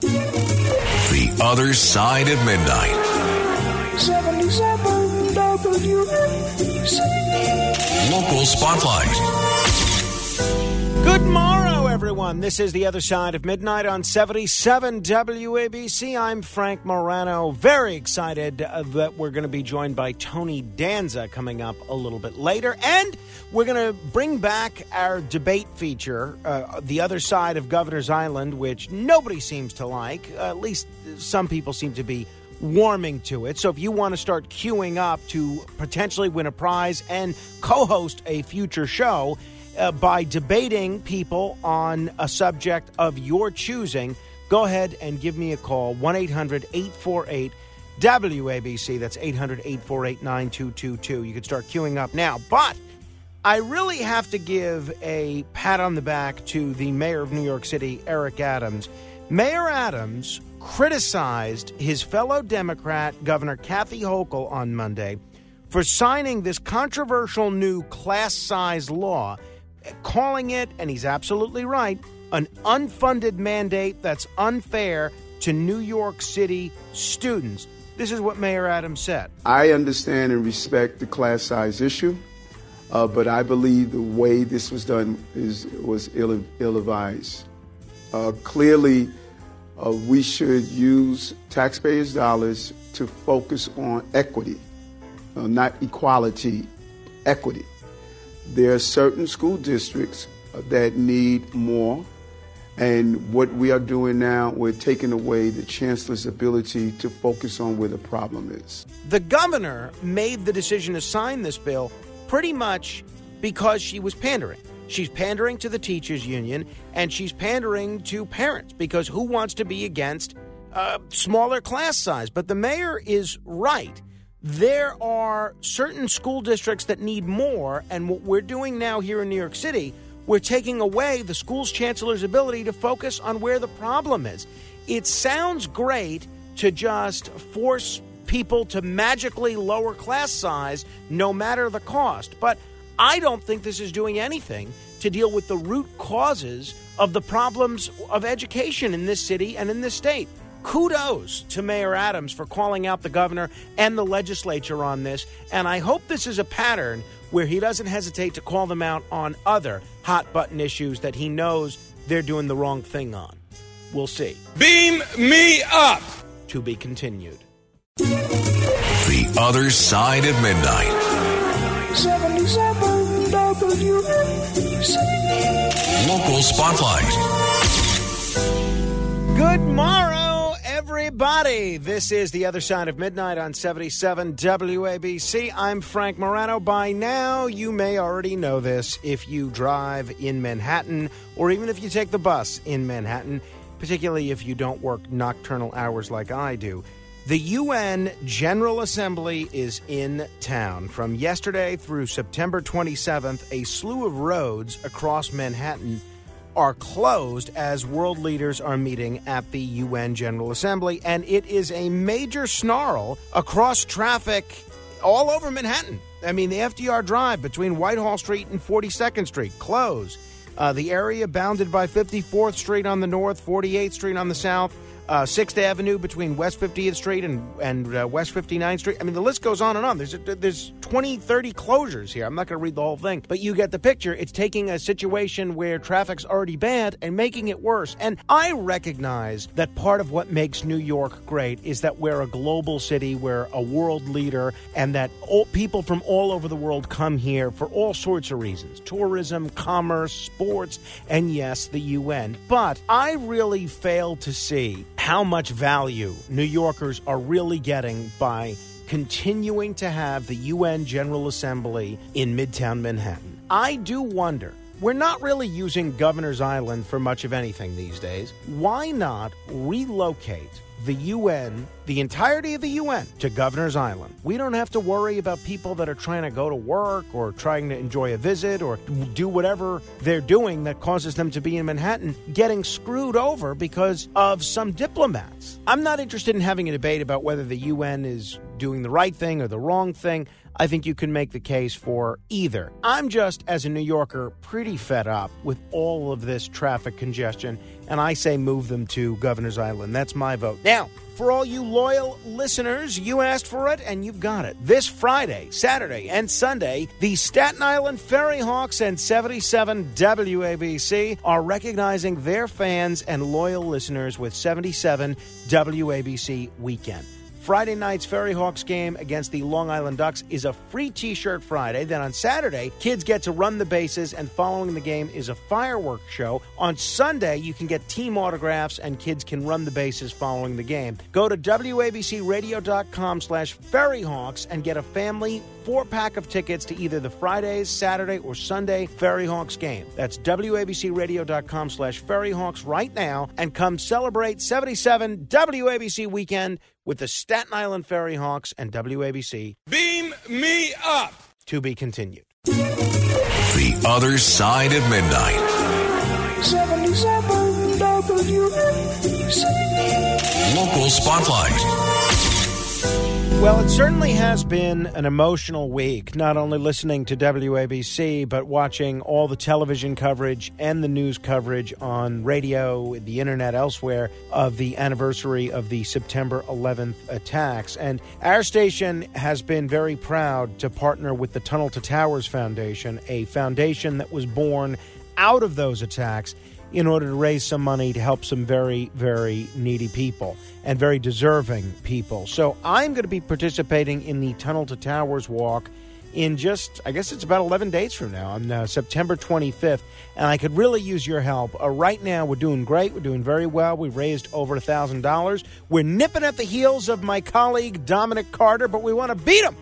The Other Side of Midnight. 77 WABC. Local Spotlight. Good morrow, everyone. This is the other side of midnight on 77 WABC. I'm Frank Morano. Very excited uh, that we're going to be joined by Tony Danza coming up a little bit later. And we're going to bring back our debate feature, uh, The Other Side of Governor's Island, which nobody seems to like. Uh, at least some people seem to be warming to it. So if you want to start queuing up to potentially win a prize and co host a future show, uh, by debating people on a subject of your choosing, go ahead and give me a call 1 800 848 WABC. That's 800 848 9222. You can start queuing up now. But I really have to give a pat on the back to the mayor of New York City, Eric Adams. Mayor Adams criticized his fellow Democrat, Governor Kathy Hochul, on Monday for signing this controversial new class size law calling it, and he's absolutely right, an unfunded mandate that's unfair to New York City students. This is what Mayor Adams said. I understand and respect the class size issue, uh, but I believe the way this was done is was ill, ill-advised. Uh, clearly, uh, we should use taxpayers' dollars to focus on equity, uh, not equality, equity there are certain school districts uh, that need more. And what we are doing now, we're taking away the chancellor's ability to focus on where the problem is. The governor made the decision to sign this bill pretty much because she was pandering. She's pandering to the teachers union and she's pandering to parents because who wants to be against a smaller class size? But the mayor is right there are certain school districts that need more, and what we're doing now here in New York City, we're taking away the school's chancellor's ability to focus on where the problem is. It sounds great to just force people to magically lower class size no matter the cost, but I don't think this is doing anything to deal with the root causes of the problems of education in this city and in this state kudos to Mayor Adams for calling out the governor and the legislature on this. And I hope this is a pattern where he doesn't hesitate to call them out on other hot button issues that he knows they're doing the wrong thing on. We'll see. Beam me up! To be continued. The Other Side of Midnight. 77 WABC. Local Spotlight. Good morrow, everybody. This is the other side of midnight on 77 WABC. I'm Frank Morano. By now, you may already know this if you drive in Manhattan or even if you take the bus in Manhattan, particularly if you don't work nocturnal hours like I do. The UN General Assembly is in town. From yesterday through September 27th, a slew of roads across Manhattan are closed as world leaders are meeting at the UN General Assembly, and it is a major snarl across traffic all over Manhattan. I mean, the FDR Drive between Whitehall Street and 42nd Street closed. Uh, the area bounded by 54th Street on the north, 48th Street on the south, uh, 6th Avenue between West 50th Street and, and uh, West 59th Street. I mean, the list goes on and on. There's, there's 20, 30 closures here. I'm not going to read the whole thing, but you get the picture. It's taking a situation where traffic's already bad and making it worse. And I recognize that part of what makes New York great is that we're a global city, we're a world leader, and that all, people from all over the world come here for all sorts of reasons tourism, commerce, sports, and yes, the UN. But I really fail to see how much value New Yorkers are really getting by continuing to have the UN General Assembly in Midtown Manhattan. I do wonder. We're not really using Governor's Island for much of anything these days. Why not relocate the UN, the entirety of the UN, to Governor's Island. We don't have to worry about people that are trying to go to work or trying to enjoy a visit or do whatever they're doing that causes them to be in Manhattan getting screwed over because of some diplomats. I'm not interested in having a debate about whether the UN is doing the right thing or the wrong thing. I think you can make the case for either. I'm just, as a New Yorker, pretty fed up with all of this traffic congestion, and I say move them to Governor's Island. That's my vote. Now, for all you loyal listeners, you asked for it and you've got it. This Friday, Saturday, and Sunday, the Staten Island Ferry Hawks and 77 WABC are recognizing their fans and loyal listeners with 77 WABC Weekend. Friday night's Ferry Hawks game against the Long Island Ducks is a free t shirt Friday. Then on Saturday, kids get to run the bases, and following the game is a fireworks show. On Sunday, you can get team autographs, and kids can run the bases following the game. Go to WABCRadio.com slash Ferryhawks and get a family four pack of tickets to either the Fridays, Saturday, or Sunday Ferry Hawks game. That's WABCRadio.com slash Ferryhawks right now and come celebrate 77 WABC weekend with the Staten Island Ferry Hawks and WABC. Beam me up. To be continued. The other side of midnight. 77 WABC. Local Spotlight. Well, it certainly has been an emotional week, not only listening to WABC, but watching all the television coverage and the news coverage on radio, the internet, elsewhere of the anniversary of the September 11th attacks. And our station has been very proud to partner with the Tunnel to Towers Foundation, a foundation that was born out of those attacks in order to raise some money to help some very, very needy people and very deserving people. So I'm going to be participating in the Tunnel to Towers walk in just, I guess it's about 11 days from now, on uh, September 25th. And I could really use your help. Uh, right now, we're doing great. We're doing very well. We raised over $1,000. We're nipping at the heels of my colleague, Dominic Carter, but we want to beat him.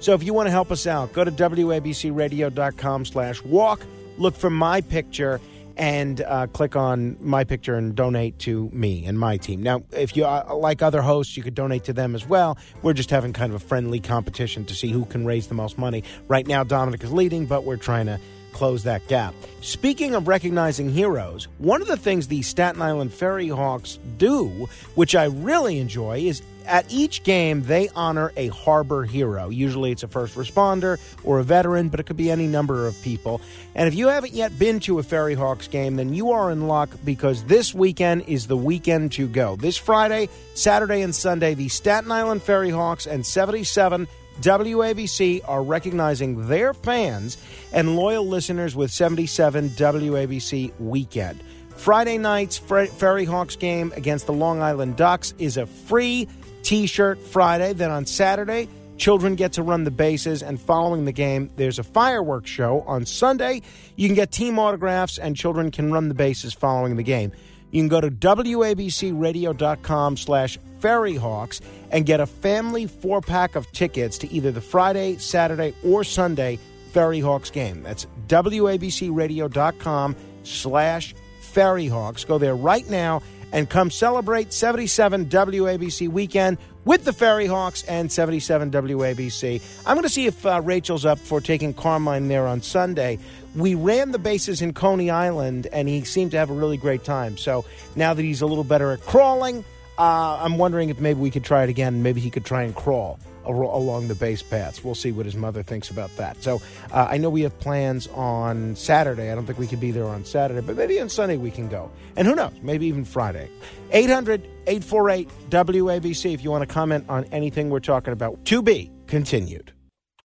So if you want to help us out, go to WABCRadio.com slash walk, look for my picture, and uh, click on my picture and donate to me and my team. Now, if you uh, like other hosts, you could donate to them as well. We're just having kind of a friendly competition to see who can raise the most money. Right now, Dominic is leading, but we're trying to close that gap. Speaking of recognizing heroes, one of the things the Staten Island Ferry Hawks do, which I really enjoy, is at each game they honor a harbor hero. Usually it's a first responder or a veteran, but it could be any number of people. And if you haven't yet been to a Ferry Hawks game, then you are in luck because this weekend is the weekend to go. This Friday, Saturday, and Sunday, the Staten Island Ferry Hawks and 77 WABC are recognizing their fans and loyal listeners with 77 WABC Weekend. Friday night's Ferry Hawks game against the Long Island Ducks is a free t shirt Friday. Then on Saturday, children get to run the bases, and following the game, there's a fireworks show. On Sunday, you can get team autographs, and children can run the bases following the game. You can go to WABCRadio.com slash Ferryhawks and get a family four pack of tickets to either the Friday, Saturday, or Sunday Ferryhawks game. That's WABCRadio.com slash Ferryhawks. Go there right now and come celebrate 77 WABC weekend with the Ferryhawks and 77 WABC. I'm going to see if uh, Rachel's up for taking Carmine there on Sunday. We ran the bases in Coney Island, and he seemed to have a really great time. So now that he's a little better at crawling, uh, I'm wondering if maybe we could try it again. Maybe he could try and crawl along the base paths. We'll see what his mother thinks about that. So uh, I know we have plans on Saturday. I don't think we could be there on Saturday, but maybe on Sunday we can go. And who knows, maybe even Friday. 800 848 WABC if you want to comment on anything we're talking about. To be continued.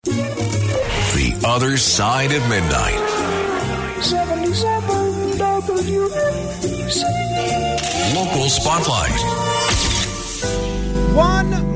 The other side of midnight. 77 WABC. Local Spotlight. One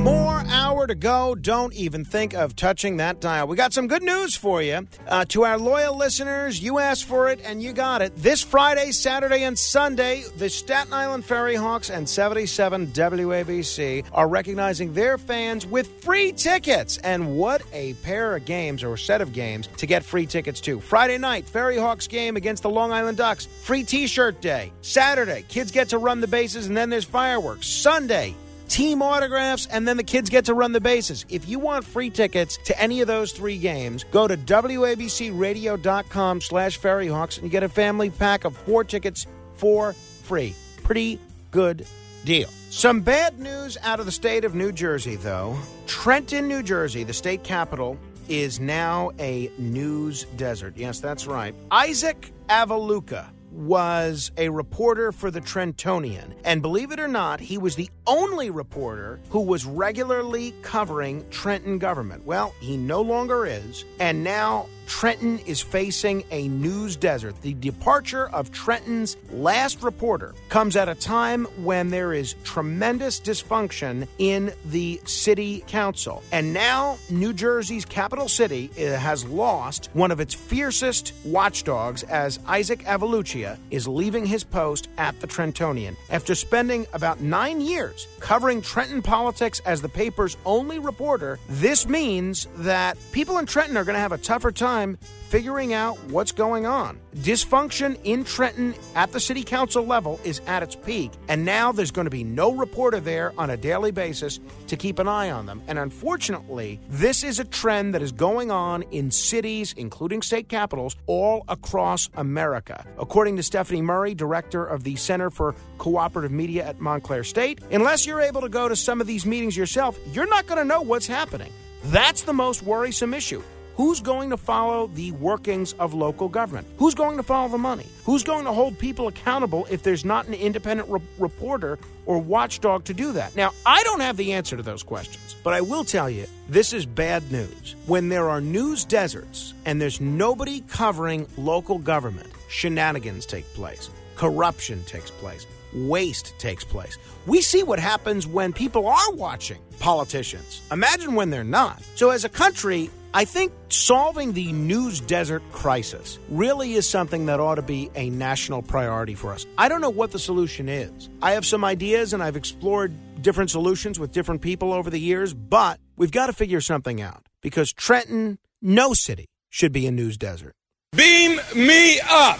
to go. Don't even think of touching that dial. We got some good news for you. Uh, to our loyal listeners, you asked for it and you got it. This Friday, Saturday, and Sunday, the Staten Island Ferry Hawks and 77 WABC are recognizing their fans with free tickets. And what a pair of games or set of games to get free tickets to. Friday night, Ferry Hawks game against the Long Island Ducks. Free t shirt day. Saturday, kids get to run the bases and then there's fireworks. Sunday, team autographs, and then the kids get to run the bases. If you want free tickets to any of those three games, go to WABCRadio.com slash Ferryhawks and get a family pack of four tickets for free. Pretty good deal. Some bad news out of the state of New Jersey, though. Trenton, New Jersey, the state capital, is now a news desert. Yes, that's right. Isaac Avilucea was a reporter for the Trentonian. And believe it or not, he was the only reporter who was regularly covering Trenton government. Well, he no longer is. And now Trenton is facing a news desert. The departure of Trenton's last reporter comes at a time when there is tremendous dysfunction in the city council. And now New Jersey's capital city uh, has lost one of its fiercest watchdogs as Isaac Avilucea is leaving his post at the Trentonian. After spending about nine years covering Trenton politics as the paper's only reporter, this means that people in Trenton are going to have a tougher time time figuring out what's going on. Dysfunction in Trenton at the city council level is at its peak, and now there's going to be no reporter there on a daily basis to keep an eye on them. And unfortunately, this is a trend that is going on in cities, including state capitals, all across America. According to Stefanie Murray, director of the Center for Cooperative Media at Montclair State, unless you're able to go to some of these meetings yourself, you're not going to know what's happening. That's the most worrisome issue. Who's going to follow the workings of local government? Who's going to follow the money? Who's going to hold people accountable if there's not an independent re- reporter or watchdog to do that? Now, I don't have the answer to those questions, but I will tell you this is bad news. When there are news deserts and there's nobody covering local government, shenanigans take place, corruption takes place waste takes place. We see what happens when people are watching politicians. Imagine when they're not. So, as a country, I think solving the news desert crisis really is something that ought to be a national priority for us. I don't know what the solution is. I have some ideas and I've explored different solutions with different people over the years, but we've got to figure something out because Trenton, no city, should be a news desert. Beam me up.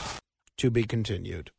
To be continued.